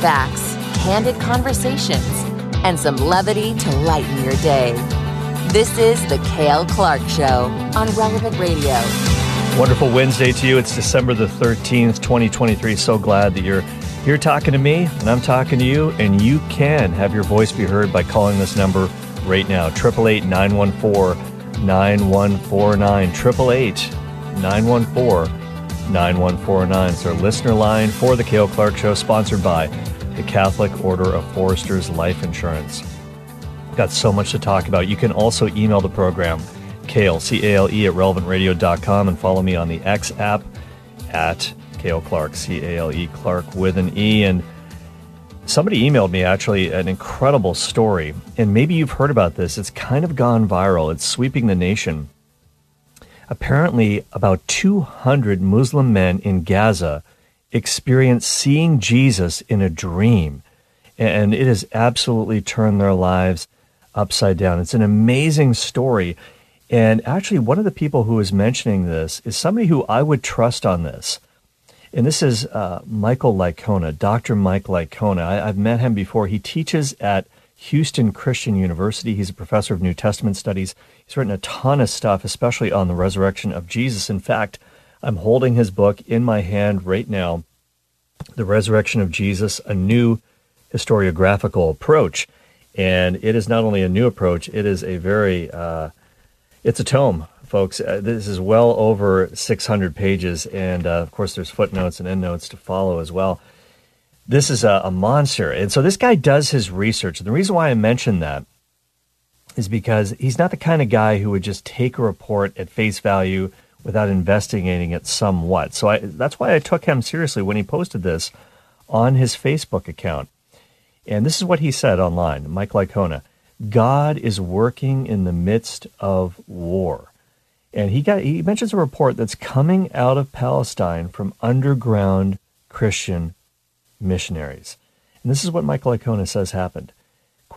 facts, candid conversations, and some levity to lighten your day. This is The Cale Clark Show on Relevant Radio. Wonderful Wednesday to you. It's December the 13th, 2023. So glad that you're here talking to me and I'm talking to you, and you can have your voice be heard by calling this number right now 888 914 9149. 888 914 9149. It's our listener line for The Cale Clark Show, sponsored by the Catholic Order of Foresters Life Insurance. Got so much to talk about. You can also email the program, Cale, C A L E, at relevantradio.com, and follow me on the X app at Cale Clark, C A L E, Clark with an E. And somebody emailed me actually an incredible story, and maybe you've heard about this. It's kind of gone viral, it's sweeping the nation. Apparently, about 200 Muslim men in Gaza experienced seeing Jesus in a dream, and it has absolutely turned their lives upside down. It's an amazing story. And actually, one of the people who is mentioning this is somebody who I would trust on this. And this is uh, Michael Licona, Dr. Mike Licona. I, I've met him before. He teaches at Houston Christian University. He's a professor of New Testament studies. He's written a ton of stuff, especially on the resurrection of Jesus. In fact, I'm holding his book in my hand right now, The Resurrection of Jesus, a new historiographical approach. And it is not only a new approach, it is a very, uh, it's a tome, folks. Uh, this is well over 600 pages. And uh, of course, there's footnotes and endnotes to follow as well. This is a, a monster. And so this guy does his research. And the reason why I mention that is because he's not the kind of guy who would just take a report at face value without investigating it somewhat. So I, that's why I took him seriously when he posted this on his Facebook account. And this is what he said online, Mike Licona. God is working in the midst of war. And he got he mentions a report that's coming out of Palestine from underground Christian missionaries. And this is what Mike Licona says happened.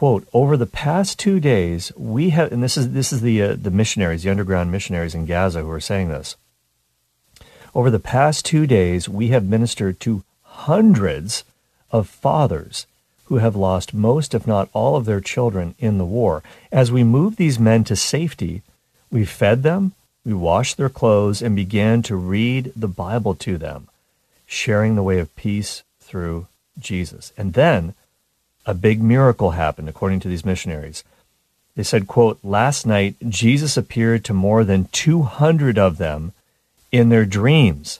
Quote, over the past two days, we have, and this is, this is the, uh, the missionaries, the underground missionaries in Gaza who are saying this. Over the past two days, we have ministered to hundreds of fathers who have lost most, if not all, of their children in the war. As we moved these men to safety, we fed them, we washed their clothes, and began to read the Bible to them, sharing the way of peace through Jesus. And then a big miracle happened, according to these missionaries. They said, quote, last night Jesus appeared to more than 200 of them in their dreams,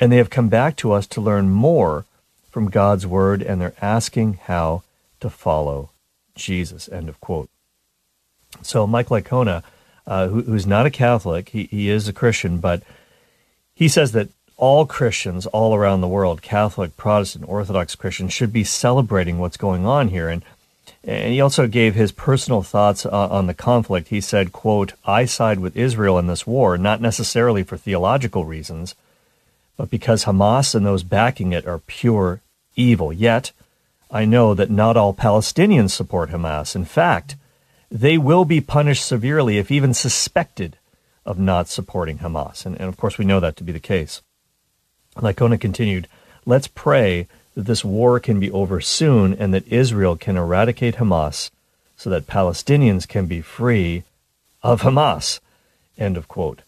and they have come back to us to learn more from God's word, and they're asking how to follow Jesus, end of quote. So Mike Licona, uh, who, who's not a Catholic, he, he is a Christian, but he says that all Christians all around the world, Catholic, Protestant, Orthodox Christians, should be celebrating what's going on here. And, and he also gave his personal thoughts uh, on the conflict. He said, quote, I side with Israel in this war, not necessarily for theological reasons, but because Hamas and those backing it are pure evil. Yet, I know that not all Palestinians support Hamas. In fact, they will be punished severely if even suspected of not supporting Hamas. And, and of course, we know that to be the case. Licona continued, Let's pray that this war can be over soon and that Israel can eradicate Hamas so that Palestinians can be free of Hamas. End of quote.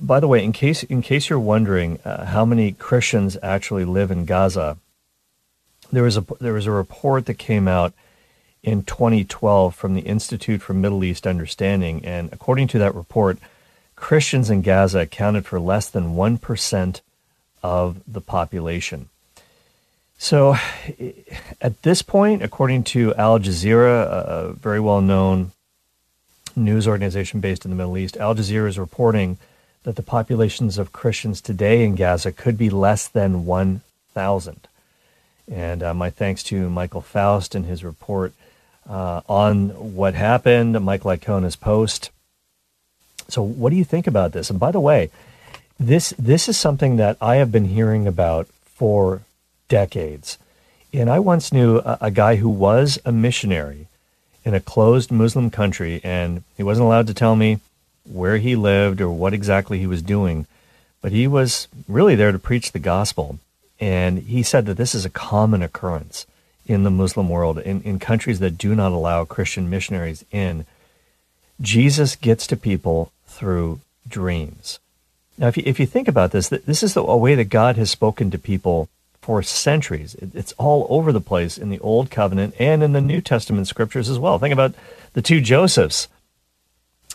By the way, in case in case you're wondering uh, how many Christians actually live in Gaza, there was a there was a report that came out in 2012 from the Institute for Middle East Understanding, and according to that report, Christians in Gaza accounted for less than one percent of the population. So, at this point, according to Al Jazeera, a very well known news organization based in the Middle East, Al Jazeera is reporting that the populations of Christians today in Gaza could be less than 1,000. And uh, my thanks to Michael Foust and his report uh, on what happened, Mike Licona's post. So, what do you think about this? And by the way, this this is something that I have been hearing about for decades. And I once knew a, a, guy who was a missionary in a closed Muslim country, and he wasn't allowed to tell me where he lived or what exactly he was doing, but he was really there to preach the gospel. And he said that this is a common occurrence in the Muslim world, in, in countries that do not allow Christian missionaries in. Jesus gets to people through dreams. Now, if you, if you think about this, this is a way that God has spoken to people for centuries. It's all over the place in the Old Covenant and in the New Testament scriptures as well. Think about the two Josephs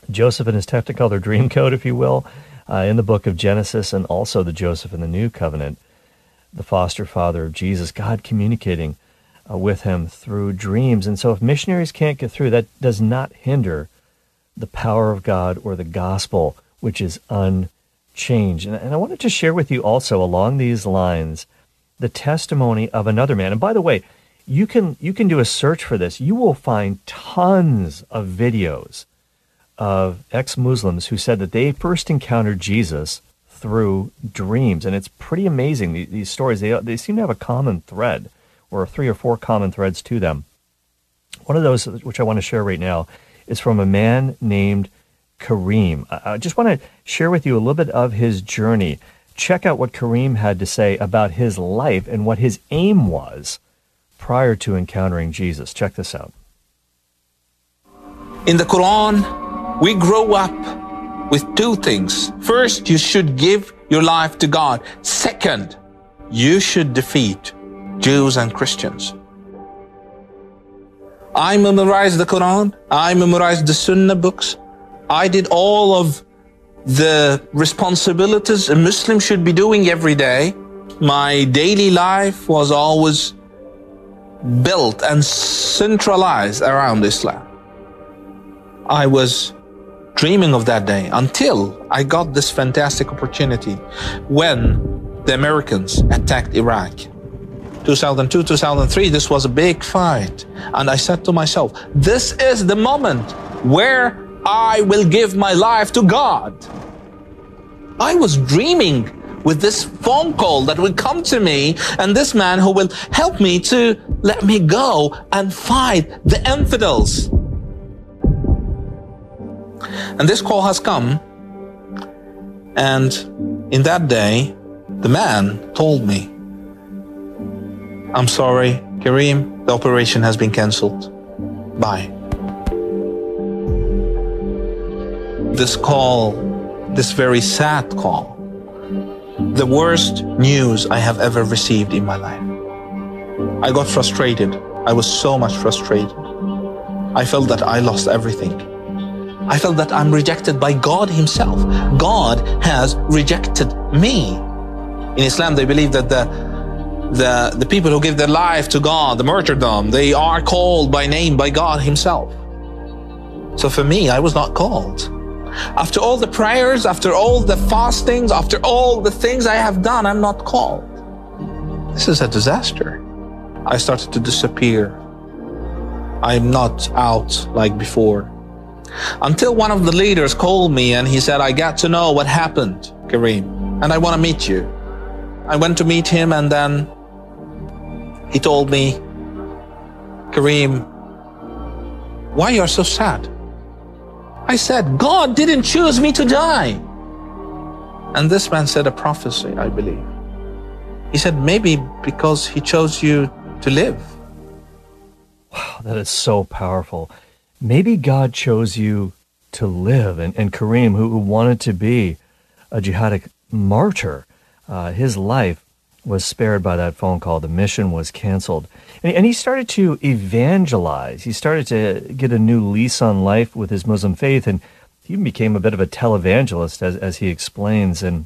Joseph and his Technicolor Dreamcoat, if you will, uh, in the book of Genesis, and also the Joseph in the New Covenant, the foster father of Jesus, God communicating uh, with him through dreams. And so, if missionaries can't get through, that does not hinder the power of God or the gospel, which is unchanged. And, and I wanted to share with you also along these lines the testimony of another man. And by the way, you can you can do a search for this. You will find tons of videos of ex-Muslims who said that they first encountered Jesus through dreams, and it's pretty amazing. These, these stories they they seem to have a common thread, or three or four common threads to them. One of those, which I want to share right now, is from a man named Kareem. I just want to share with you a little bit of his journey. Check out what Kareem had to say about his life and what his aim was prior to encountering Jesus. Check this out. In the Quran, we grow up with two things. First, you should give your life to God. Second, you should defeat Jews and Christians. I memorized the Quran. I memorized the Sunnah books. I did all of the responsibilities a Muslim should be doing every day. My daily life was always built and centralized around Islam. I was dreaming of that day until I got this fantastic opportunity when the Americans attacked Iraq. 2002, 2003, this was a big fight. And I said to myself, this is the moment where I will give my life to God. I was dreaming with this phone call that will come to me and this man who will help me to let me go and fight the infidels. And this call has come. And in that day, the man told me, I'm sorry, Kareem, the operation has been cancelled. Bye. This call, this very sad call, the worst news I have ever received in my life. I got frustrated. I was so much frustrated. I felt that I lost everything. I felt that I'm rejected by God Himself. God has rejected me. In Islam, they believe that the the, the people who give their life to God, the martyrdom, they are called by name by God Himself. So for me, I was not called. After all the prayers, after all the fastings, after all the things I have done, I'm not called. This is a disaster. I started to disappear. I'm not out like before. Until one of the leaders called me and he said, I got to know what happened, Kareem, and I want to meet you. I went to meet him and then he told me, Kareem, why you are so sad? I said, God didn't choose me to die. And this man said a prophecy, I believe. He said, maybe because he chose you to live. Wow, that is so powerful. Maybe God chose you to live. And, and Kareem, who, wanted to be a jihadic martyr, uh, his life was spared by that phone call. The mission was canceled. And, and, he started to evangelize. He started to get a new lease on life with his Muslim faith. And he even became a bit of a televangelist, as, as he explains. And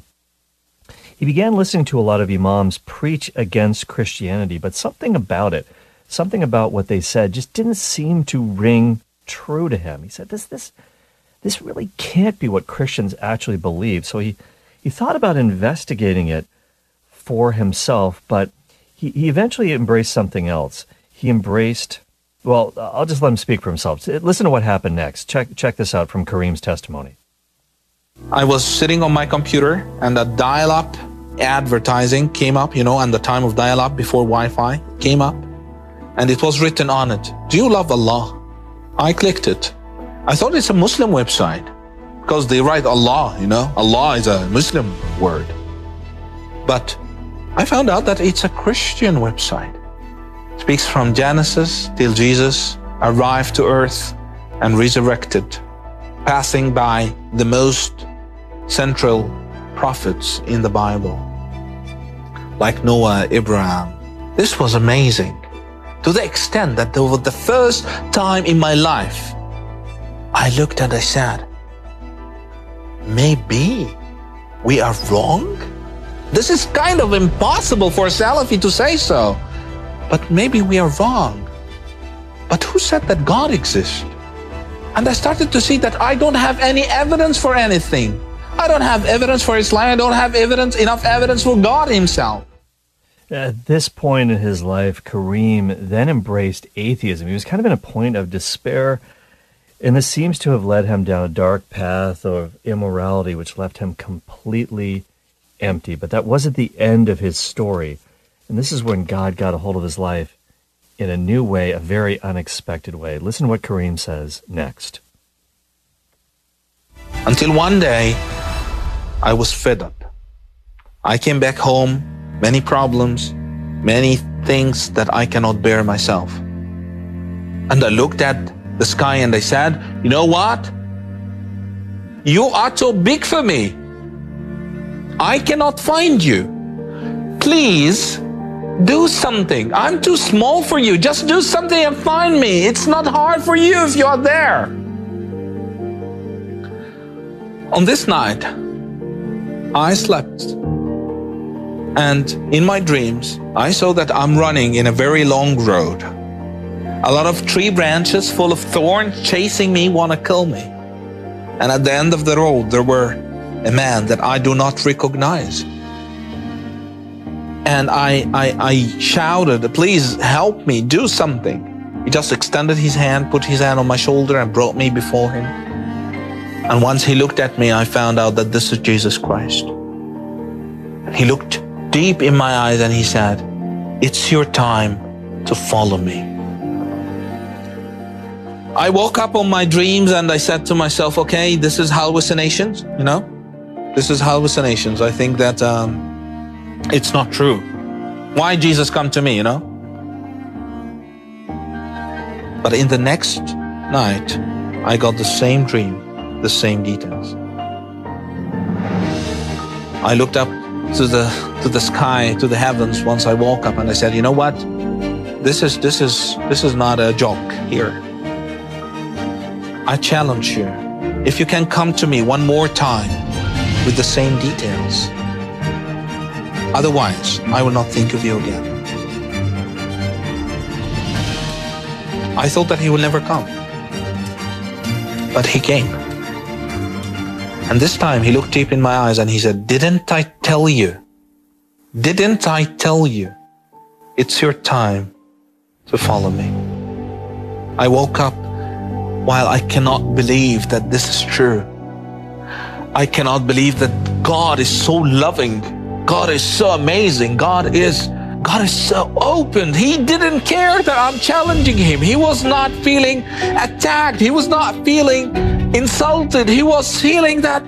he began listening to a lot of imams preach against Christianity, but something about it, something about what they said, just didn't seem to ring true to him. He said, "This, this, this really can't be what Christians actually believe." So he, he thought about investigating it for himself, but he, he eventually embraced something else. He embraced, well, I'll just let him speak for himself. Listen to what happened next. Check, check this out from Kareem's testimony. I was sitting on my computer and a dial up advertising came up, you know, and the time of dial up before Wi Fi came up. And it was written on it Do you love Allah? I clicked it. I thought it's a Muslim website because they write Allah, you know, Allah is a Muslim word. But I found out that it's a Christian website. It speaks from Genesis till Jesus arrived to earth and resurrected, passing by the most central prophets in the Bible, like Noah, Abraham. This was amazing to the extent that over the first time in my life, I looked and I said, maybe we are wrong? This is kind of impossible for a Salafi to say so. But maybe we are wrong. But who said that God exists? And I started to see that I don't have any evidence for anything. I don't have evidence for Islam. I don't have evidence, enough evidence for God Himself. At this point in his life, Kareem then embraced atheism. He was kind of in a point of despair, and this seems to have led him down a dark path of immorality, which left him completely empty. But that wasn't the end of his story. And this is when God got a hold of his life in a new way, a very unexpected way. Listen to what Kareem says next. Until one day, I was fed up. I came back home, many problems, many things that I cannot bear myself. And I looked at the sky and I said, You know what? You are too big for me. I cannot find you. Please do something. I'm too small for you. Just do something and find me. It's not hard for you if you are there. On this night, I slept. And in my dreams, I saw that I'm running in a very long road. A lot of tree branches full of thorns chasing me, want to kill me. And at the end of the road, there were a man that I do not recognize. And I, I, I shouted, please help me, do something. He just extended his hand, put his hand on my shoulder and brought me before him. And once he looked at me, I found out that this is Jesus Christ. He looked deep in my eyes and he said, it's your time to follow me. I woke up on my dreams and I said to myself, okay, this is hallucinations, you know? This is hallucinations. I think that um, it's not true. Why Jesus come to me, you know? But in the next night, I got the same dream, the same details. I looked up to the to the sky, to the heavens once I woke up and I said, you know what? This is this is this is not a joke here. I challenge you. If you can come to me one more time with the same details. Otherwise, I will not think of you again. I thought that he would never come. But he came. And this time he looked deep in my eyes and he said, Didn't I tell you? Didn't I tell you? It's your time to follow me. I woke up while I cannot believe that this is true. I cannot believe that God is so loving. God is so amazing. God is God is so open. He didn't care that I'm challenging him. He was not feeling attacked. He was not feeling insulted. He was feeling that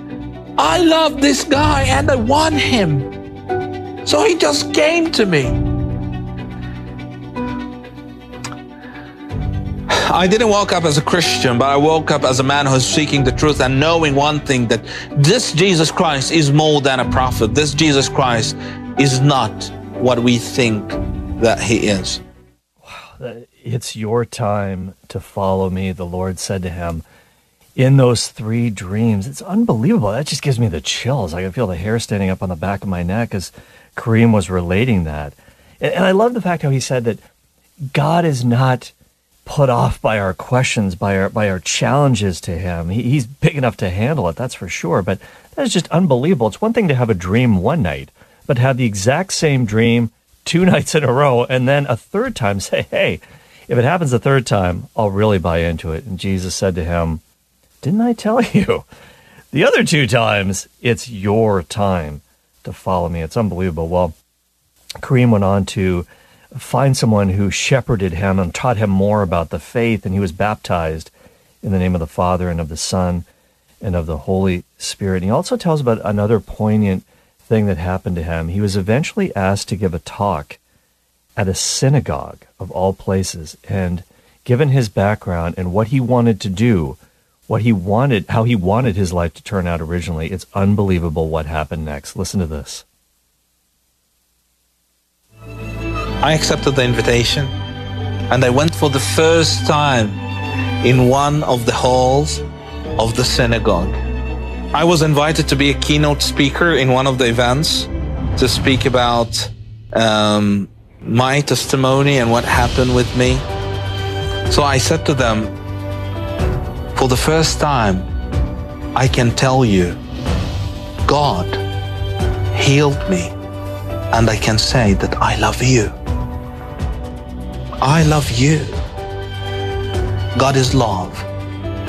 I love this guy and I want him. So he just came to me. I didn't wake up as a Christian, but I woke up as a man who's seeking the truth and knowing one thing that this Jesus Christ is more than a prophet. This Jesus Christ is not what we think that he is. It's your time to follow me, the Lord said to him in those three dreams. It's unbelievable. That just gives me the chills. I can feel the hair standing up on the back of my neck as Kareem was relating that. And I love the fact how he said that God is not put off by our questions, by our by our challenges to him. He, he's big enough to handle it, that's for sure. But that is just unbelievable. It's one thing to have a dream one night, but have the exact same dream two nights in a row, and then a third time say, "Hey, if it happens a third time, I'll really buy into it." And Jesus said to him, "Didn't I tell you? The other two times, it's your time to follow me." It's unbelievable. Well, Kareem went on to find someone who shepherded him and taught him more about the faith, and he was baptized in the name of the Father and of the Son and of the Holy Spirit. And he also tells about another poignant thing that happened to him. He was eventually asked to give a talk at a synagogue of all places. And given his background and what he wanted to do, what he wanted, how he wanted his life to turn out originally, it's unbelievable what happened next. Listen to this. I accepted the invitation and I went for the first time in one of the halls of the synagogue. I was invited to be a keynote speaker in one of the events to speak about um, my testimony and what happened with me. So I said to them, for the first time, I can tell you, God healed me, and I can say that I love you. I love you. God is love,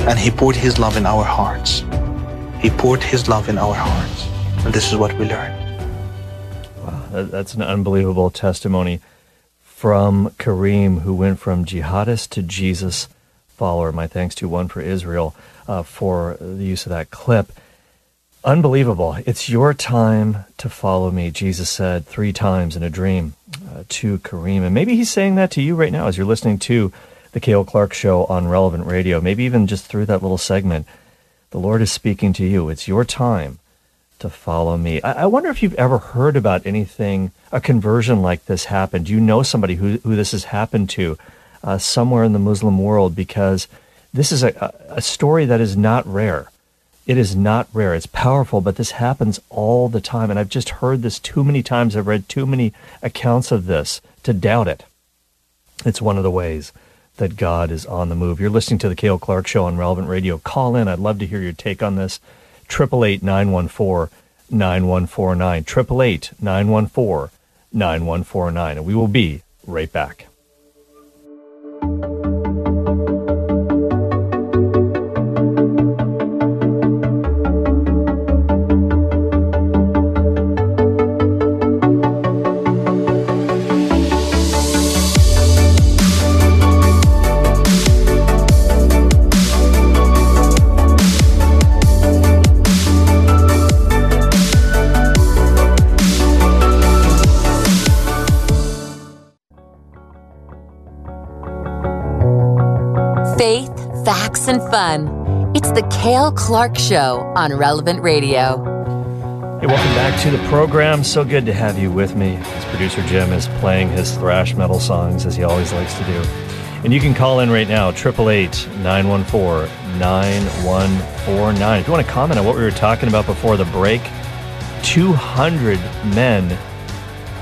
and He poured His love in our hearts. He poured His love in our hearts, and this is what we learned. Wow, that's an unbelievable testimony from Kareem, who went from jihadist to Jesus follower. My thanks to One for Israel uh, for the use of that clip. Unbelievable. It's your time to follow me, Jesus said three times in a dream uh, to Kareem. And maybe he's saying that to you right now as you're listening to the Cale Clark Show on Relevant Radio. Maybe even just through that little segment. The Lord is speaking to you. It's your time to follow me. I, I wonder if you've ever heard about anything, a conversion like this happened. Do you know somebody who, who this has happened to uh, somewhere in the Muslim world? Because this is a, a story that is not rare. It is not rare. It's powerful, but this happens all the time. And I've just heard this too many times. I've read too many accounts of this to doubt it. It's one of the ways that God is on the move. You're listening to the Cale Clark Show on Relevant Radio. Call in. I'd love to hear your take on this. 888 914 9149. 888 914 9149. And we will be right back. The Cale Clark Show on Relevant Radio. Hey, welcome back to the program. So good to have you with me as producer Jim is playing his thrash metal songs as he always likes to do. And you can call in right now, 888 914 9149. If you want to comment on what we were talking about before the break, 200 men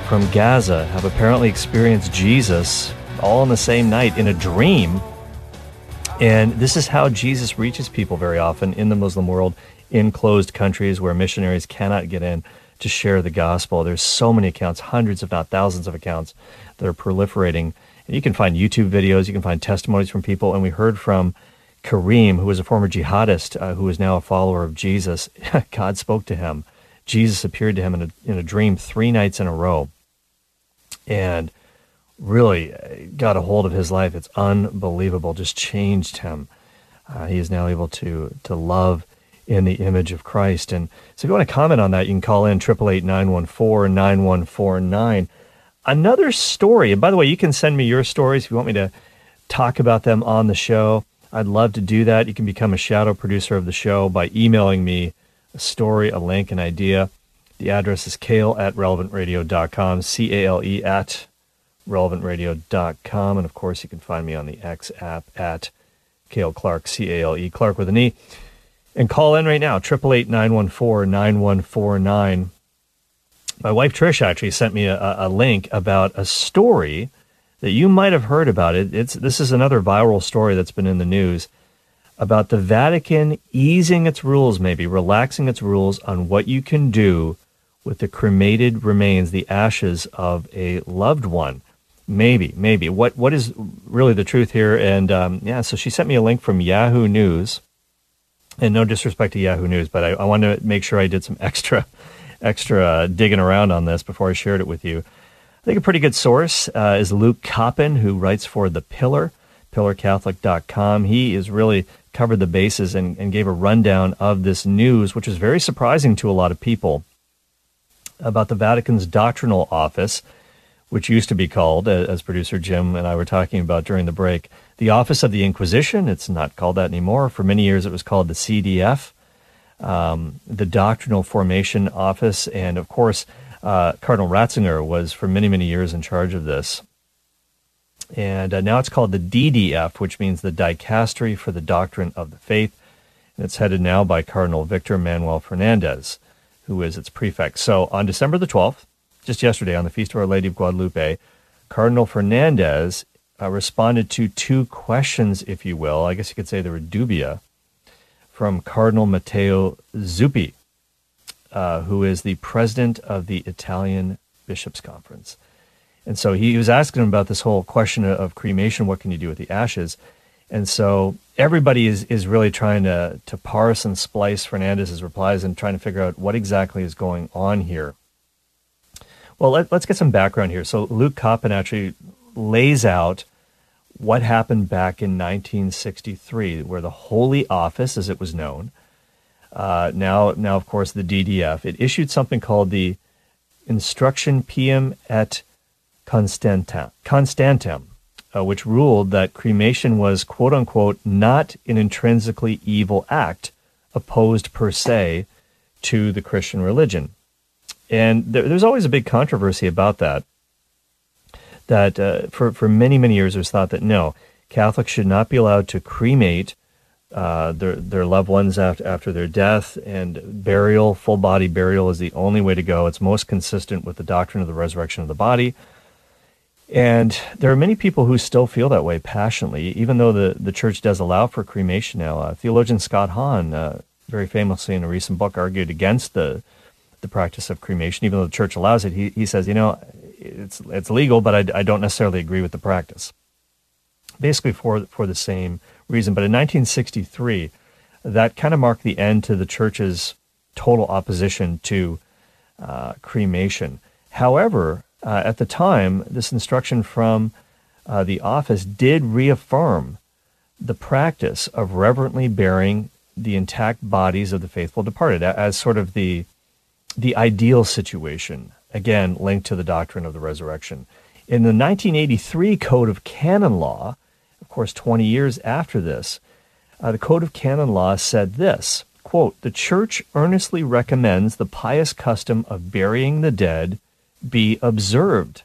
from Gaza have apparently experienced Jesus all in the same night in a dream and this is how Jesus reaches people very often in the Muslim world, in closed countries where missionaries cannot get in to share the gospel. There's so many accounts, hundreds, if not thousands of accounts that are proliferating. And you can find YouTube videos, you can find testimonies from people. And we heard from Kareem, who was a former jihadist, uh, who is now a follower of Jesus. God spoke to him. Jesus appeared to him in a, in a dream three nights in a row. And really uh, got a hold of his life. It's unbelievable. Just changed him. Uh, he is now able to to love in the image of Christ. And so, if you want to comment on that, you can call in triple eight nine one four nine one four nine. Another story, and by the way, you can send me your stories if you want me to talk about them on the show. I'd love to do that. You can become a shadow producer of the show by emailing me a story, a link, an idea. The address is cale at relevantradio.com, C A L E at relevantradio.com. And of course, you can find me on the X app at Cale Clark, C A L E, Clark with an E. And call in right now, 888 914 9149. My wife Trish actually sent me a, a, link about a story that you might have heard about. It. It's, this is another viral story that's been in the news about the Vatican easing its rules, maybe relaxing its rules on what you can do with the cremated remains, the ashes of a loved one. Maybe, maybe. What what is really the truth here? And um, yeah, so she sent me a link from Yahoo News. And no disrespect to Yahoo News, but I, I wanted to make sure I did some extra, extra uh, digging around on this before I shared it with you. I think a pretty good source uh, is Luke Coppen, who writes for The Pillar, pillarcatholic.com. He has really covered the bases and, and gave a rundown of this news, which is very surprising to a lot of people about the Vatican's doctrinal office, which used to be called, as producer Jim and I were talking about during the break, the Office of the Inquisition. It's not called that anymore. For many years, it was called the CDF, um, the Doctrinal Formation Office. And of course, uh, Cardinal Ratzinger was for many, many years in charge of this. And uh, now it's called the DDF, which means the Dicastery for the Doctrine of the Faith. And it's headed now by Cardinal Victor Manuel Fernandez, who is its prefect. So on December the 12th, just yesterday on the Feast of Our Lady of Guadalupe, Cardinal Fernandez uh, responded to two questions, if you will. I guess you could say they were dubia from Cardinal Matteo Zuppi, uh, who is the president of the Italian Bishops' Conference. And so he was asking him about this whole question of cremation. What can you do with the ashes? And so everybody is, is really trying to, to parse and splice Fernandez's replies and trying to figure out what exactly is going on here. Well, let, us get some background here. So Luke Coppen actually lays out what happened back in 1963, where the Holy Office, as it was known, uh, now, now of course the DDF, it issued something called the Instruction Piam et Constantem uh, which ruled that cremation was quote unquote not an intrinsically evil act opposed per se to the Christian religion. And there, there's always a big controversy about that that uh, for, for many, many years it was thought that no, Catholics should not be allowed to cremate uh, their, their loved ones after, after their death, and burial, full body burial, is the only way to go. It's most consistent with the doctrine of the resurrection of the body. And there are many people who still feel that way passionately, even though the, the church does allow for cremation now. Uh, theologian Scott Hahn, uh, very famously in a recent book, argued against the, the practice of cremation, even though the church allows it. He, he says, you know, it's it's legal, but I, I don't necessarily agree with the practice. Basically, for for the same reason. But in 1963, that kind of marked the end to the church's total opposition to uh, cremation. However, uh, at the time, this instruction from uh, the office did reaffirm the practice of reverently burying the intact bodies of the faithful departed as sort of the the ideal situation again linked to the doctrine of the resurrection. In the 1983 Code of Canon Law, of course, 20 years after this, uh, the Code of Canon Law said this quote, The Church earnestly recommends the pious custom of burying the dead be observed.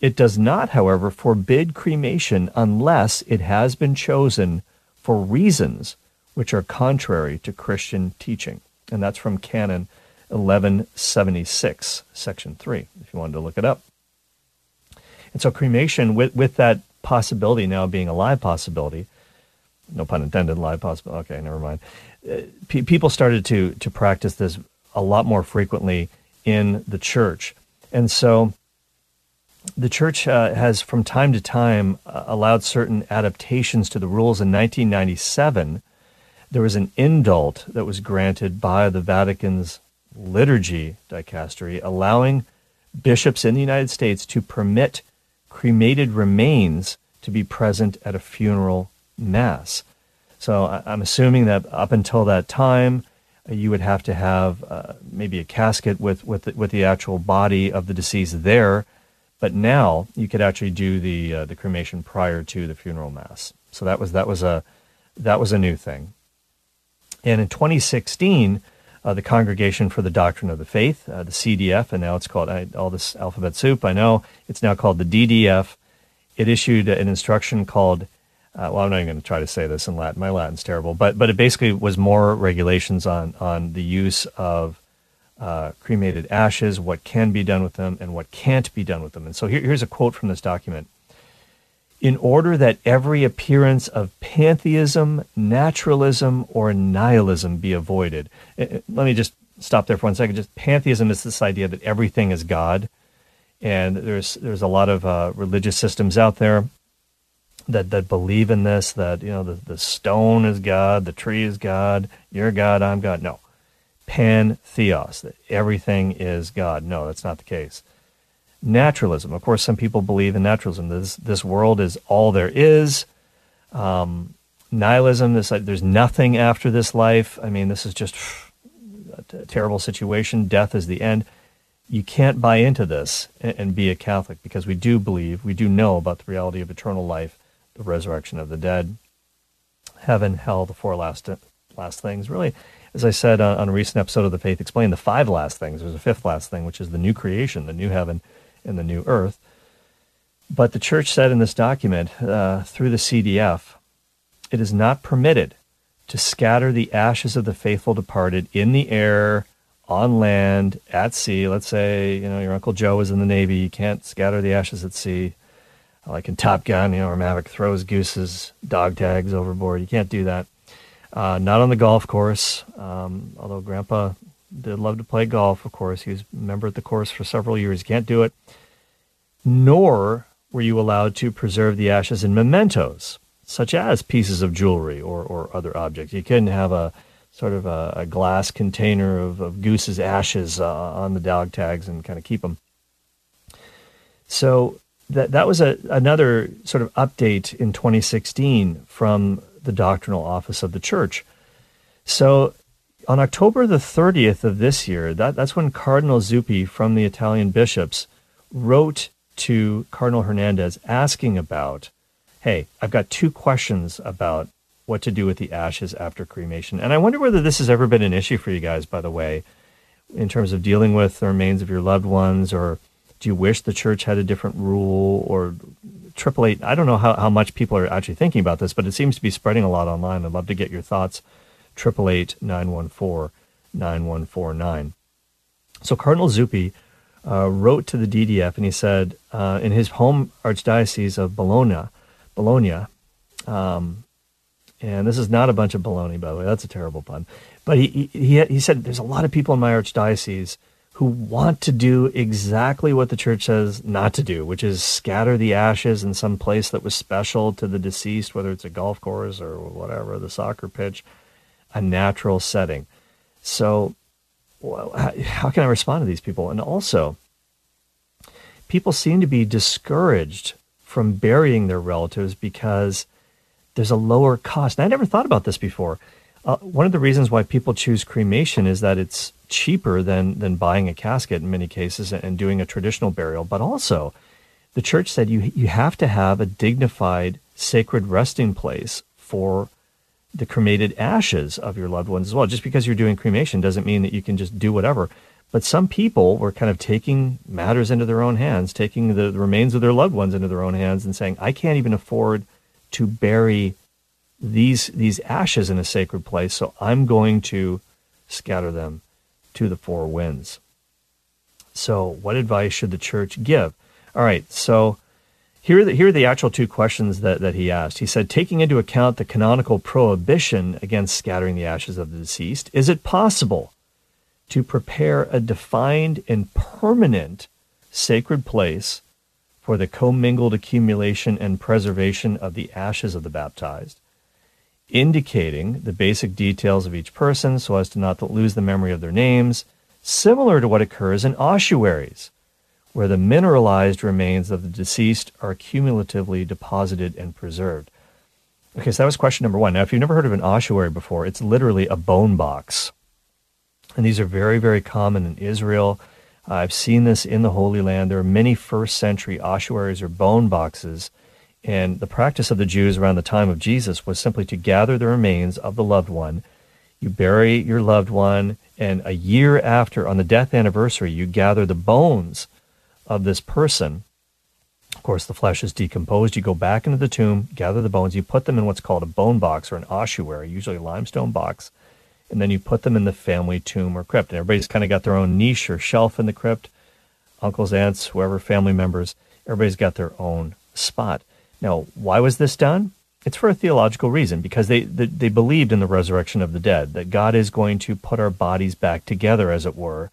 It does not, however, forbid cremation unless it has been chosen for reasons which are contrary to Christian teaching. And that's from Canon 1176, section 3, if you wanted to look it up. And so cremation, with, with that possibility now being a live possibility, no pun intended, live possibility, okay, never mind. Uh, people started to, to practice this a lot more frequently in the church. And so the church uh, has, from time to time, uh, allowed certain adaptations to the rules. In 1997, there was an indult that was granted by the Vatican's liturgy dicastery, allowing bishops in the United States to permit cremated remains to be present at a funeral mass. So I'm assuming that up until that time, uh, you would have to have uh, maybe a casket with with the, with the actual body of the deceased there, but now you could actually do the uh, the cremation prior to the funeral mass. So that was that was a that was a new thing. And in 2016, uh, the Congregation for the Doctrine of the Faith, uh, the CDF, and now it's called I, all this alphabet soup. I know it's now called the DDF. It issued an instruction called, uh, well, I'm not even going to try to say this in Latin. My Latin's terrible, but but it basically was more regulations on on the use of uh, cremated ashes, what can be done with them, and what can't be done with them. And so here, here's a quote from this document in order that every appearance of pantheism, naturalism, or nihilism be avoided. Uh, uh, let me just stop there for one second. Just pantheism is this idea that everything is God, and there's there's a lot of uh, religious systems out there that that believe in this. That you know the the stone is God, the tree is God, you're God, I'm God. No, pantheos, that everything is God. No, that's not the case naturalism. Of course, some people believe in naturalism. This this world is all there is. Um, nihilism. This there's nothing after this life. I mean, this is just a terrible situation. Death is the end. you can't buy into this and, and be a Catholic because we do believe, we do know about the reality of eternal life, the resurrection of the dead, heaven, hell, the four last last things. Really, as I said on, on, a recent episode of The Faith Explained, the five last things. There's a fifth last thing, which is the new creation, the new heaven, and the new earth. But the church said in this document uh, through the CDF, it is not permitted to scatter the ashes of the faithful departed in the air, on land, at sea. Let's say, you know, your Uncle Joe is in the Navy. You can't scatter the ashes at sea. Like in Top Gun, you know, where Maverick throws Goose's, dog tags overboard. You can't do that. Uh, not on the golf course, um, although Grandpa did love to play golf, of course. He was a member at the course for several years. Can't do it. Nor were you allowed to preserve the ashes in mementos, such as pieces of jewelry or, or other objects. You couldn't have a sort of a, a glass container of, of goose's ashes uh, on the dog tags and kind of keep them. So that that was a, another sort of update in 2016 from the doctrinal office of the church. So on October the 30th of this year, that, that's when Cardinal Zuppi from the Italian bishops wrote to Cardinal Hernandez asking about, hey, I've got two questions about what to do with the ashes after cremation. And I wonder whether this has ever been an issue for you guys, by the way, in terms of dealing with the remains of your loved ones, or do you wish the church had a different rule or triple eight? I don't know how, how much people are actually thinking about this, but it seems to be spreading a lot online. I'd love to get your thoughts. Triple eight nine one four nine one four nine. So Cardinal Zuppi uh, wrote to the DDF and he said uh, in his home archdiocese of Bologna, Bologna, um, and this is not a bunch of baloney, by the way. That's a terrible pun. But he, he, he said there's a lot of people in my archdiocese who want to do exactly what the church says not to do, which is scatter the ashes in some place that was special to the deceased, whether it's a golf course or whatever, the soccer pitch, a natural setting. So, well, how can I respond to these people? And also, people seem to be discouraged from burying their relatives because there's a lower cost. And I never thought about this before. Uh, one of the reasons why people choose cremation is that it's cheaper than than buying a casket in many cases and doing a traditional burial. But also, the church said you you have to have a dignified, sacred resting place for the cremated ashes of your loved ones as well. Just because you're doing cremation doesn't mean that you can just do whatever. But some people were kind of taking matters into their own hands, taking the, the remains of their loved ones into their own hands, and saying, "I can't even afford." to bury these these ashes in a sacred place, so I'm going to scatter them to the four winds. So, what advice should the church give? All right, so here are the, here are the actual two questions that, that he asked. He said, taking into account the canonical prohibition against scattering the ashes of the deceased, is it possible to prepare a defined and permanent sacred place for the commingled accumulation and preservation of the ashes of the baptized, indicating the basic details of each person so as to not lose the memory of their names, similar to what occurs in ossuaries, where the mineralized remains of the deceased are cumulatively deposited and preserved. Okay, so that was question number one. Now, if you've never heard of an ossuary before, it's literally a bone box. And these are very, very common in Israel. I've seen this in the Holy Land. There are many first century ossuaries or bone boxes. And the practice of the Jews around the time of Jesus was simply to gather the remains of the loved one. You bury your loved one, and a year after, on the death anniversary, you gather the bones of this person. Of course, the flesh is decomposed. You go back into the tomb, gather the bones, you put them in what's called a bone box or an ossuary, usually a limestone box and then you put them in the family tomb or crypt. And everybody's kind of got their own niche or shelf in the crypt. Uncles, aunts, whoever, family members, everybody's got their own spot. Now, why was this done? It's for a theological reason because they, they, they believed in the resurrection of the dead, that God is going to put our bodies back together, as it were.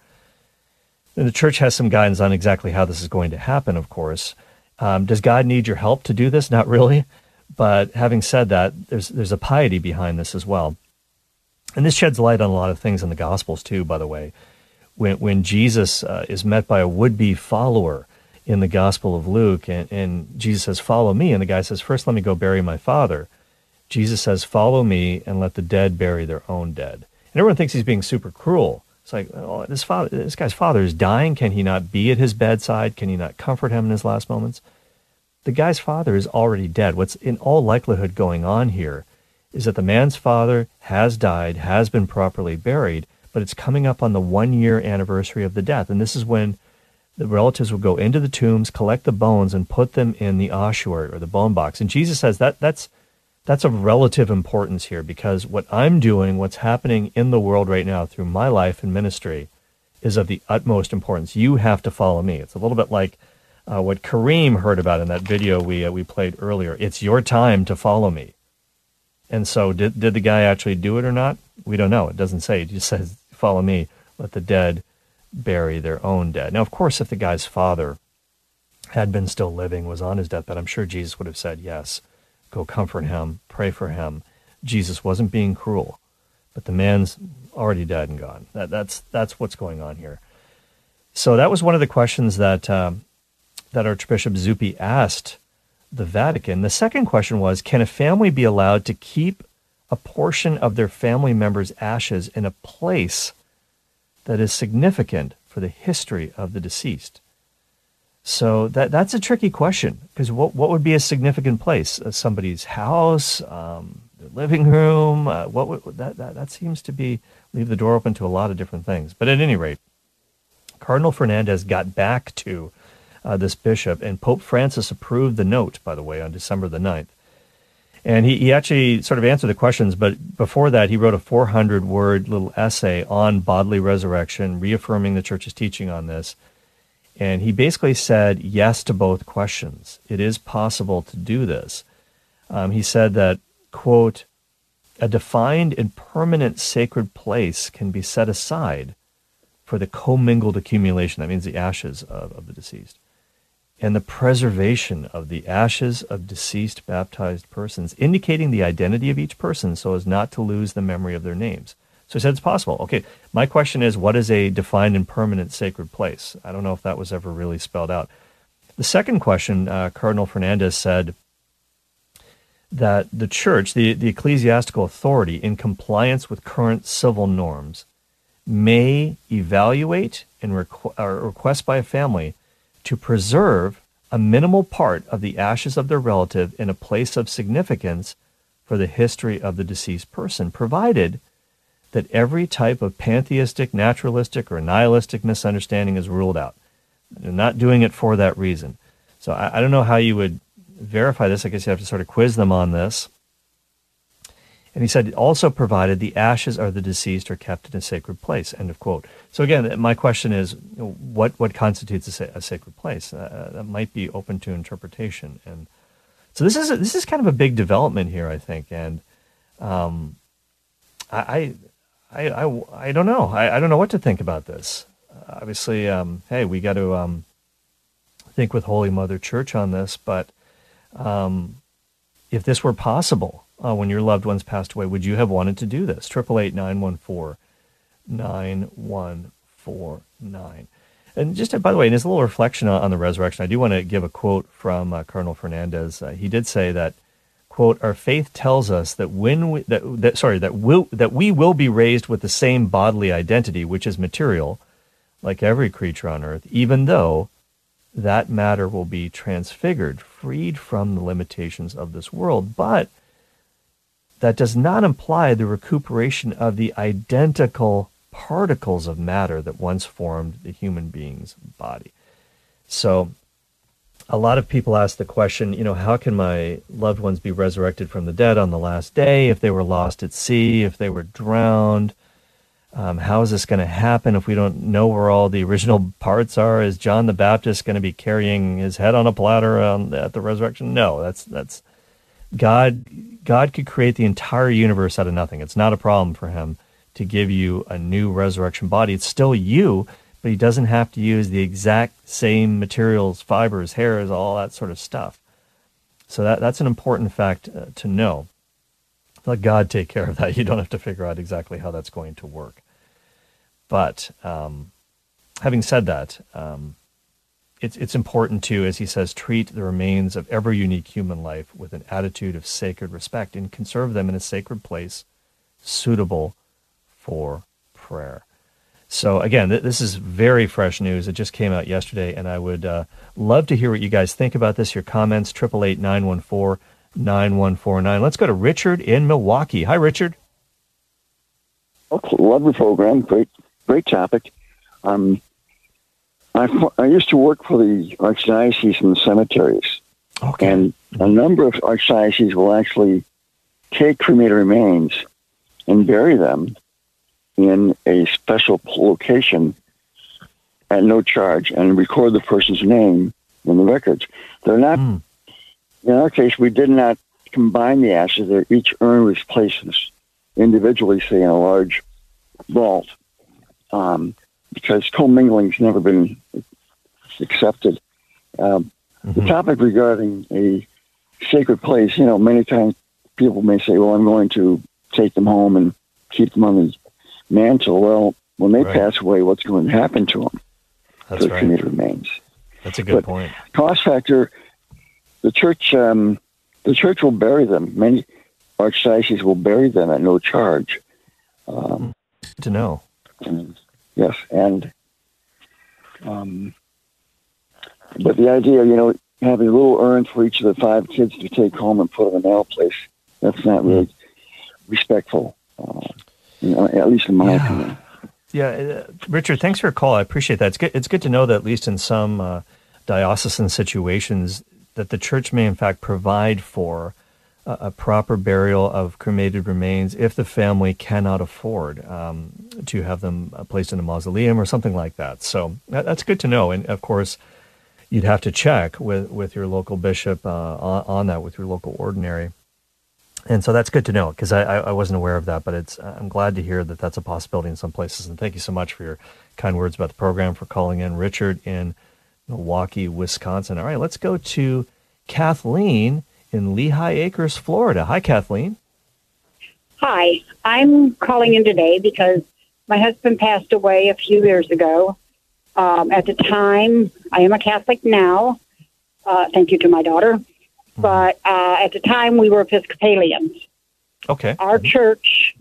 The church has some guidance on exactly how this is going to happen, of course. Um, does God need your help to do this? Not really. But having said that, there's, there's a piety behind this as well. And this sheds light on a lot of things in the Gospels, too, by the way. When, when Jesus uh, is met by a would be follower in the Gospel of Luke, and, and Jesus says, Follow me. And the guy says, First, let me go bury my father. Jesus says, Follow me and let the dead bury their own dead. And everyone thinks he's being super cruel It's like, oh, this father, this guy's father is dying. Can he not be at his bedside? Can he not comfort him in his last moments? The guy's father is already dead. What's in all likelihood going on here is that the man's father has died, has been properly buried, but it's coming up on the one year anniversary of the death. And this is when the relatives will go into the tombs, collect the bones, and put them in the ossuary or the bone box. And Jesus says that that's that's of relative importance here because what I'm doing, what's happening in the world right now through my life and ministry, is of the utmost importance. You have to follow me. It's a little bit like uh, what Kareem heard about in that video we uh, we played earlier. It's your time to follow me. And so, did did the guy actually do it or not? We don't know. It doesn't say. It just says, "Follow me." Let the dead bury their own dead. Now, of course, if the guy's father had been still living, was on his deathbed, I'm sure Jesus would have said yes go comfort him, pray for him. Jesus wasn't being cruel, but the man's already dead and gone. That, that's that's what's going on here. So that was one of the questions that um, that Archbishop Zuppi asked the Vatican. The second question was, can a family be allowed to keep a portion of their family member's ashes in a place that is significant for the history of the deceased? So that that's a tricky question because what what would be a significant place? Uh, somebody's house, um, their living room. Uh, what would, that, that that seems to be leave the door open to a lot of different things. But at any rate, Cardinal Fernandez got back to uh, this bishop, and Pope Francis approved the note. By the way, on December the 9th. And he, he actually sort of answered the questions, but before that, he wrote a 400 word little essay on bodily resurrection, reaffirming the church's teaching on this. And he basically said yes to both questions. It is possible to do this. Um, he said that, quote, a defined and permanent sacred place can be set aside for the commingled accumulation, that means the ashes of, of the deceased, and the preservation of the ashes of deceased baptized persons, indicating the identity of each person so as not to lose the memory of their names. So he said it's possible. Okay, my question is what is a defined and permanent sacred place? I don't know if that was ever really spelled out. The second question, uh, Cardinal Fernandez said that the church, the, the ecclesiastical authority, in compliance with current civil norms, may evaluate and requ- request by a family to preserve a minimal part of the ashes of their relative in a place of significance for the history of the deceased person, provided that every type of pantheistic, naturalistic, or nihilistic misunderstanding is ruled out. They're not doing it for that reason. So I, I don't know how you would verify this. I guess you have to sort of quiz them on this. And he said, also provided the ashes of the deceased are kept in a sacred place. End of quote. So again, my question is, what what constitutes a, sa- a sacred place? Uh, that might be open to interpretation. And so this is a, this is kind of a big development here, I think. And um, I, I, I, I don't know. I, I don't know what to think about this. Obviously, um, hey, we got to um, think with Holy Mother Church on this. But um, if this were possible uh, when your loved ones passed away, would you have wanted to do this? Triple eight nine one four nine one four nine. And just by the way, in his little reflection on, the resurrection, I do want to give a quote from uh, Cardinal Fernandez. Uh, he did say that quote, our faith tells us that when we, that, that sorry, that will, that we will be raised with the same bodily identity, which is material, like every creature on earth, even though that matter will be transfigured, freed from the limitations of this world. But that does not imply the recuperation of the identical particles of matter that once formed the human being's body. So a lot of people ask the question, you know, how can my loved ones be resurrected from the dead on the last day if they were lost at sea, if they were drowned? Um, how is this going to happen if we don't know where all the original parts are? Is John the Baptist going to be carrying his head on a platter on, at the resurrection? No, that's that's God. God could create the entire universe out of nothing. It's not a problem for him to give you a new resurrection body. It's still you, but he doesn't have to use the exact same materials, fibers, hairs, all that sort of stuff. So that, that's an important fact uh, to know. Let God take care of that. You don't have to figure out exactly how that's going to work. But um, having said that, um, it's, it's important to, as he says, treat the remains of every unique human life with an attitude of sacred respect and conserve them in a sacred place suitable for prayer. So again, th- this is very fresh news. It just came out yesterday, and I would uh, love to hear what you guys think about this. Your comments, triple eight nine one four nine one four nine. Let's go to Richard in Milwaukee. Hi, Richard. Okay, love the program. Great, great topic. Um, I, I used to work for the archdiocese in the cemeteries, Okay. and a number of archdioceses will actually take cremated remains and bury them in a special location at no charge and record the person's name in the records. They're not, Mm. in our case, we did not combine the ashes. They're, each urn was placed individually, say, in a large vault, um, because commingling's never been accepted. Um, The Mhm. topic regarding a sacred place, you know, many times people may say, well, I'm going to take them home and keep them on the mantle. Well, when they Right. pass away, what's going to happen to them? That's the right. cremated remains? That's a good but- point. cost factor, the church, um, the church will bury them. Many archdioceses will bury them at no charge. Um, to know. and, yes, and um, but the idea, you know, having a little urn for each of the five kids to take home and put in a nail place, that's not really respectful. Uh, you know, at least in my Yeah. opinion. Yeah, uh, Richard, thanks for your call. I appreciate that. It's good. It's good to know that at least in some uh, diocesan situations, that the church may in fact provide for a, a proper burial of cremated remains if the family cannot afford um, to have them uh, placed in a mausoleum or something like that. So that, that's good to know. And of course, you'd have to check with with your local bishop uh, on, on that, with your local ordinary. And so that's good to know because I, I, wasn't aware of that, but it's I'm glad to hear that that's a possibility in some places. And thank you so much for your kind words about the program, for calling in, Richard in Milwaukee, Wisconsin. All right, let's go to Kathleen in Lehigh Acres, Florida. Hi, Kathleen. Hi, I'm calling in today because my husband passed away a few years ago. Um, at the time, I am a Catholic now. Uh, thank you to my daughter. But uh, at the time, we were Episcopalians. Okay. Our church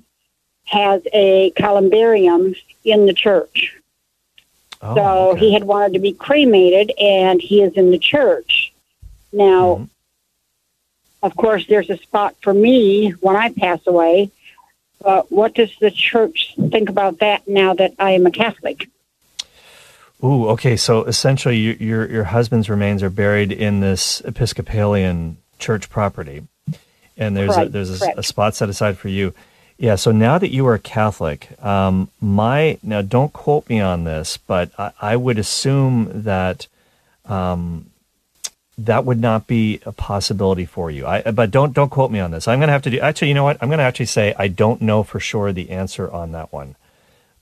has a columbarium in the church. Oh, so okay. he had wanted to be cremated, and he is in the church. Now, Mhm. of course, there's a spot for me when I pass away. But what does the church think about that now that I am a Catholic? Ooh, okay. So essentially, your, your your husband's remains are buried in this Episcopalian church property, and there's a, there's a, a spot set aside for you. Yeah. So now that you are Catholic, um, my now don't quote me on this, but I, I would assume that um, that would not be a possibility for you. I but don't don't quote me on this. I'm going to have to do. Actually, you know what? I'm going to actually say I don't know for sure the answer on that one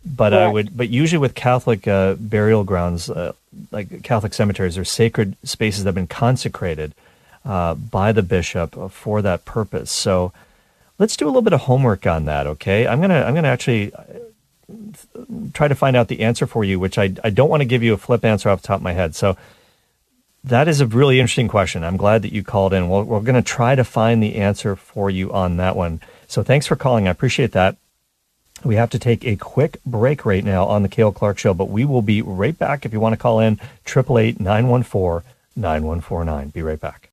but I would, but usually with Catholic uh, burial grounds, uh, like Catholic cemeteries, are sacred spaces that have been consecrated uh, by the bishop for that purpose. So let's do a little bit of homework on that, okay? I'm gonna, I'm gonna actually uh, try to find out the answer for you, which I, I don't want to give you a flip answer off the top of my head. So that is a really interesting question. I'm glad that you called in. Well, we're going to try to find the answer for you on that one. So thanks for calling. I appreciate that. We have to take a quick break right now on the Cale Clark Show, but we will be right back. If you want to call in, 888 914 9149. Be right back.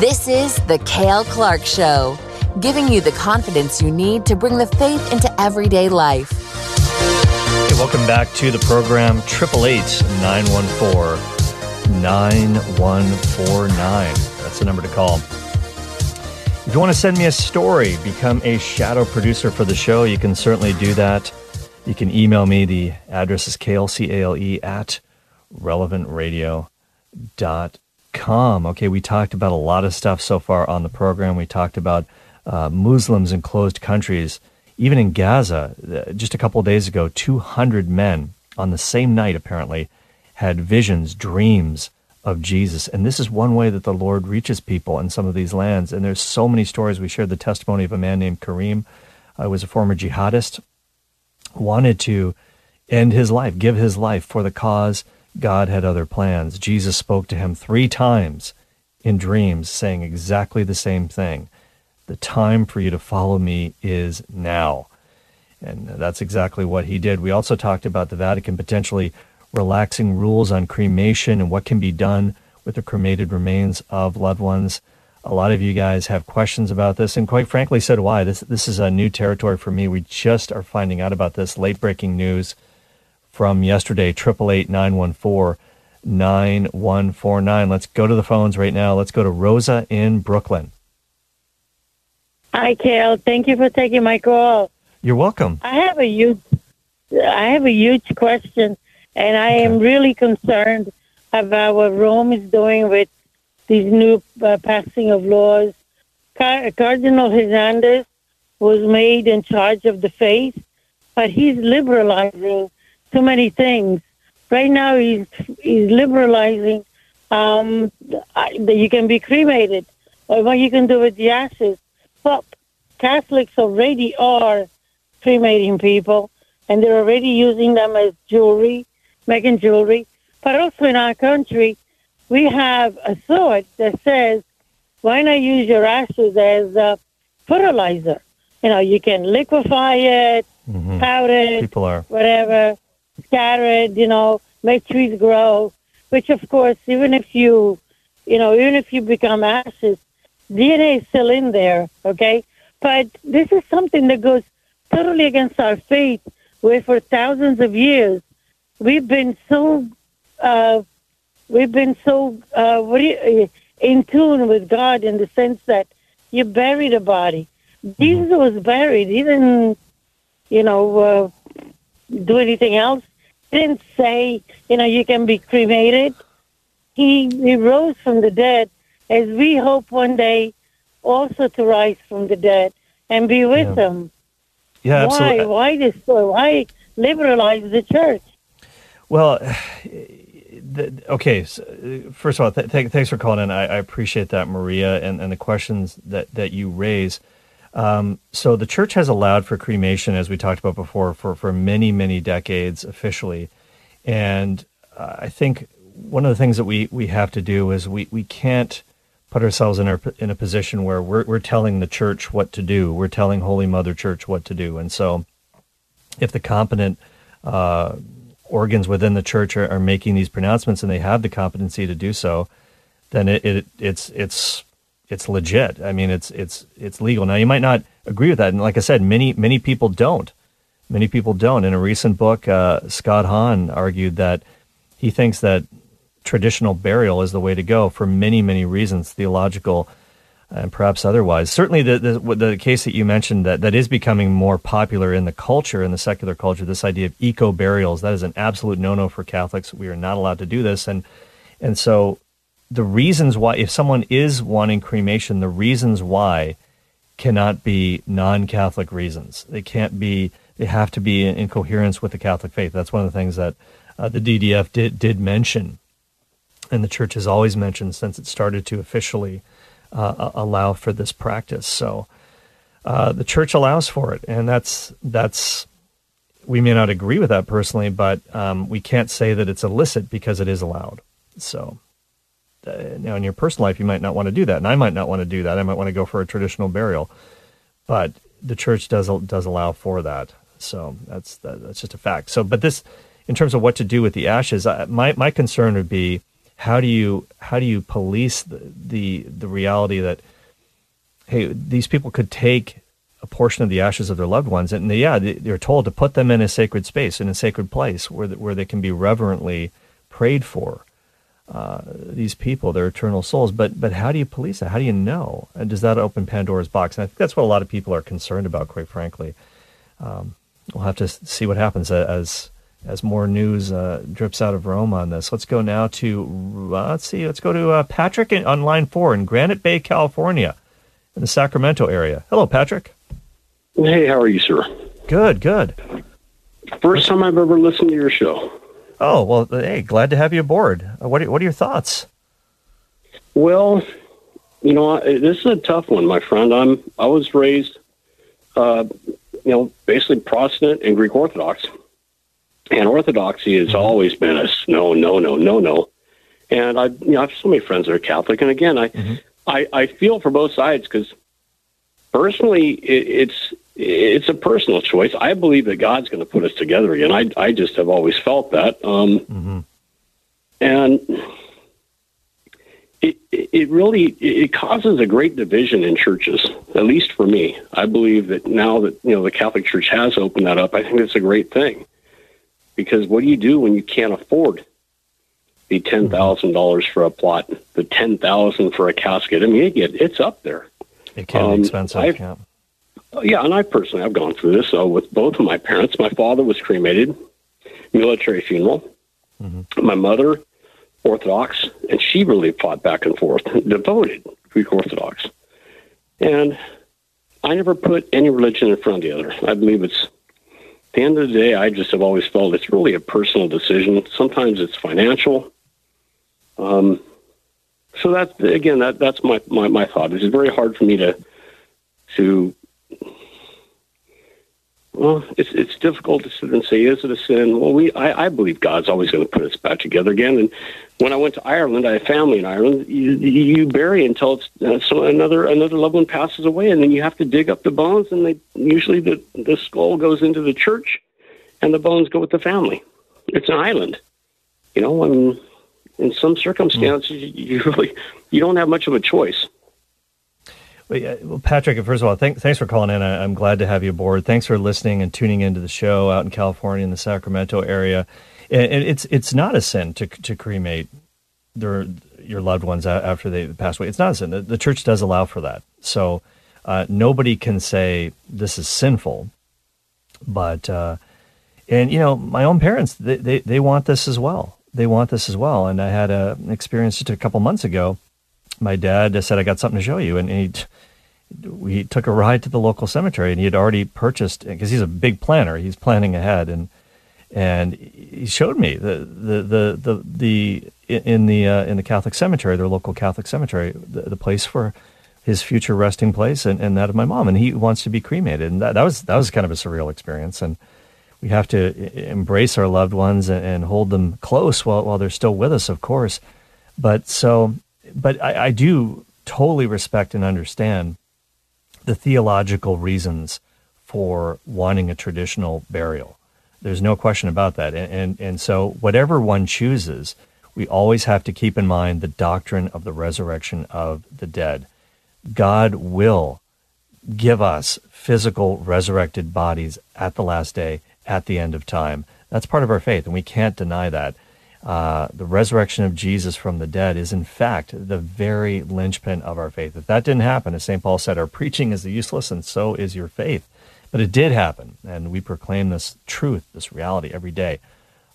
This is The Cale Clark Show, giving you the confidence you need to bring the faith into everyday life. Hey, welcome back to the program, 888 914 9149. That's the number to call. If you want to send me a story, become a shadow producer for the show, you can certainly do that. You can email me. The address is cale, C-A-L-E, at relevantradio.com. Okay, we talked about a lot of stuff so far on the program. We talked about uh, Muslims in closed countries. Even in Gaza, uh, just a couple days ago, 200 men on the same night, apparently, had visions, dreams of Jesus. And this is one way that the Lord reaches people in some of these lands. And there's so many stories. We shared the testimony of a man named Kareem, uh, was a former jihadist, wanted to end his life, give his life for the cause. God had other plans. Jesus spoke to him three times in dreams, saying exactly the same thing The time for you to follow me is now. And that's exactly what he did. We also talked about the Vatican potentially relaxing rules on cremation and what can be done with the cremated remains of loved ones. A lot of you guys have questions about this, and quite frankly, so do I. This this is a new territory for me. We just are finding out about this. Late breaking news from yesterday. Triple eight nine one four nine one four nine. Let's go to the phones right now. Let's go to Rosa in Brooklyn. Hi, Cale. Thank you for taking my call. You're welcome. I have a huge, I have a huge question, and I am really concerned about what Rome is doing with these new uh, passing of laws. Car- Cardinal Hernandez was made in charge of the faith, but he's liberalizing too many things. Right now, he's he's liberalizing um, that you can be cremated or what you can do with the ashes. But Catholics already are cremating people, and they're already using them as jewelry, making jewelry. But also in our country, we have a thought that says, why not use your ashes as a fertilizer? You know, you can liquefy it, Mhm. powder it, People are. whatever, scatter it, you know, make trees grow. Which, of course, even if you, you know, even if you become ashes, DNA is still in there, okay? But this is something that goes totally against our faith, where for thousands of years we've been so, uh, we've been so, uh, you, in tune with God in the sense that you bury the body. Jesus was buried. He didn't, you know, uh, do anything else. He didn't say, you know, you can be cremated. He, he rose from the dead as we hope one day also to rise from the dead and be with Yeah. him. Yeah, why? absolutely. Why this? Why liberalize the church? Well, the, okay. So, first of all, th- th- thanks for calling in. I, I appreciate that, Maria, and, and the questions that, that you raise. Um, so the church has allowed for cremation, as we talked about before, for, for many, many decades officially. And uh, I think one of the things that we, we have to do is we, we can't put ourselves in, our, in a position where we're, we're telling the church what to do. We're telling Holy Mother Church what to do. And so if the competent uh, organs within the church are, are making these pronouncements and they have the competency to do so, then it, it it's it's it's legit. I mean, it's it's it's legal. Now you might not agree with that, and like I said, many many people don't. Many people don't. In a recent book, uh, Scott Hahn argued that he thinks that traditional burial is the way to go for many many reasons, theological and perhaps otherwise. Certainly, the, the the case that you mentioned that that is becoming more popular in the culture, in the secular culture, this idea of eco burials, that is an absolute no no for Catholics. We are not allowed to do this, and and so the reasons why, if someone is wanting cremation, the reasons why cannot be non-Catholic reasons. They can't be. They have to be in, in coherence with the Catholic faith. That's one of the things that uh, the DDF did did mention, and the Church has always mentioned since it started to officially uh, allow for this practice. So uh, the Church allows for it, and that's that's. We may not agree with that personally, but um, we can't say that it's illicit because it is allowed. So uh, now in your personal life you might not want to do that and i might not want to do that i might want to go for a traditional burial but the church does does allow for that so that's that, that's just a fact so but this in terms of what to do with the ashes I, my my concern would be how do you how do you police the the, the reality that hey these people could take a portion of the ashes of their loved ones and they, yeah they, they're told to put them in a sacred space in a sacred place where where they can be reverently prayed for uh, these people, their eternal souls. But but how do you police that? How do you know? And does that open Pandora's box? And I think that's what a lot of people are concerned about, quite frankly. Um, we'll have to see what happens a- as as more news uh, drips out of Rome on this. Let's go now to uh, let's see, let's go to uh, Patrick in, on line four in Granite Bay, California, in the Sacramento area. Hello, Patrick. Hey, how are you, sir? Good, good. First time I've ever listened to your show. Oh well, hey, glad to have you aboard. Uh, what are, what are your thoughts? Well, you know, I, this is a tough one, my friend. I'm I was raised, uh, you know, basically Protestant and Greek Orthodox, and Orthodoxy has always been a no, no, no, no, no. And I, you know, I have so many friends that are Catholic, and again, I, I, I feel for both sides because personally, it, it's it's a personal choice. I believe that God's going to put us together again. I I just have always felt that. Um, mm-hmm. And it it really it causes a great division in churches. At least for me, I believe that now that you know the Catholic Church has opened that up, I think it's a great thing. Because what do you do when you can't afford the ten thousand dollars for a plot, the ten thousand for a casket? I mean, it it's up there. It can um, be expensive. I've, yeah. yeah, and I personally I've gone through this uh, with both of my parents. My father was cremated, military funeral. Mm-hmm. My mother Orthodox, and she really fought back and forth, devoted Greek Orthodox. And I never put any religion in front of the other. I believe it's, the end of the day, I just have always felt it's really a personal decision. Sometimes it's financial. Um, so that's, again, that, that's my, my, my thought. It's very hard for me to, to well, it's it's difficult to sit and say, is it a sin? Well, we I, I believe God's always going to put us back together again. And when I went to Ireland, I had family in Ireland. You, you bury until it's, uh, so another another loved one passes away, and then you have to dig up the bones, and they usually the the skull goes into the church, and the bones go with the family. It's an island, you know. And in some circumstances, mm. you really you don't have much of a choice. Well, Patrick, first of all, thank, thanks for calling in. I, am glad to have you aboard. Thanks for listening and tuning into the show out in California in the Sacramento area. And, it's it's not a sin to to cremate their your loved ones after they pass away. It's not a sin. The, the church does allow for that. So uh, nobody can say this is sinful. But uh, and you know, my own parents they, they they want this as well. They want this as well. And I had a, an experience just a couple months ago my dad said, I got something to show you. And he, we took a ride to the local cemetery and he had already purchased, because he's a big planner, he's planning ahead. And, and he showed me the, the, the, the, the in the, uh, in the Catholic cemetery, their local Catholic cemetery, the, the place for his future resting place and, and that of my mom. And he wants to be cremated. And that, that was, that was kind of a surreal experience. And, we have to embrace our loved ones and, and, hold them close while, while they're still with us, of course. But so but I, I do totally respect and understand the theological reasons for wanting a traditional burial. There's no question about that. And, and, and, so, whatever one chooses, we always have to keep in mind the doctrine of the resurrection of the dead. God will give us physical resurrected bodies at the last day, at the end of time. That's part of our faith, and we can't deny that uh, the resurrection of Jesus from the dead is in fact the very linchpin of our faith. If that didn't happen, as St. Paul said, our preaching is useless and so is your faith. But it did happen, and we proclaim this truth, this reality every day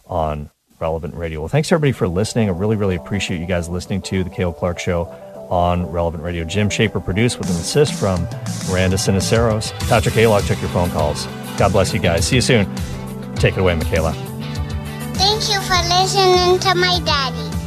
on Relevant Radio. Well, thanks everybody for listening. I really, really appreciate you guys listening to the Cale Clark Show on Relevant Radio. Jim Shaper produced with an assist from Miranda Siniceros. Patrick Aylock took your phone calls. God bless you guys. See you soon. Take it away, Michaela. Thank you for listening to my daddy.